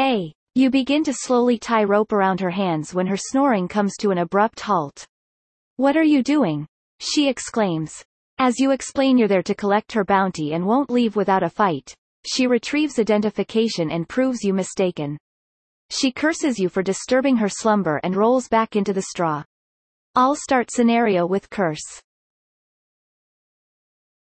A. You begin to slowly tie rope around her hands when her snoring comes to an abrupt halt. What are you doing? She exclaims. As you explain you're there to collect her bounty and won't leave without a fight, she retrieves identification and proves you mistaken. She curses you for disturbing her slumber and rolls back into the straw. I'll start scenario with curse.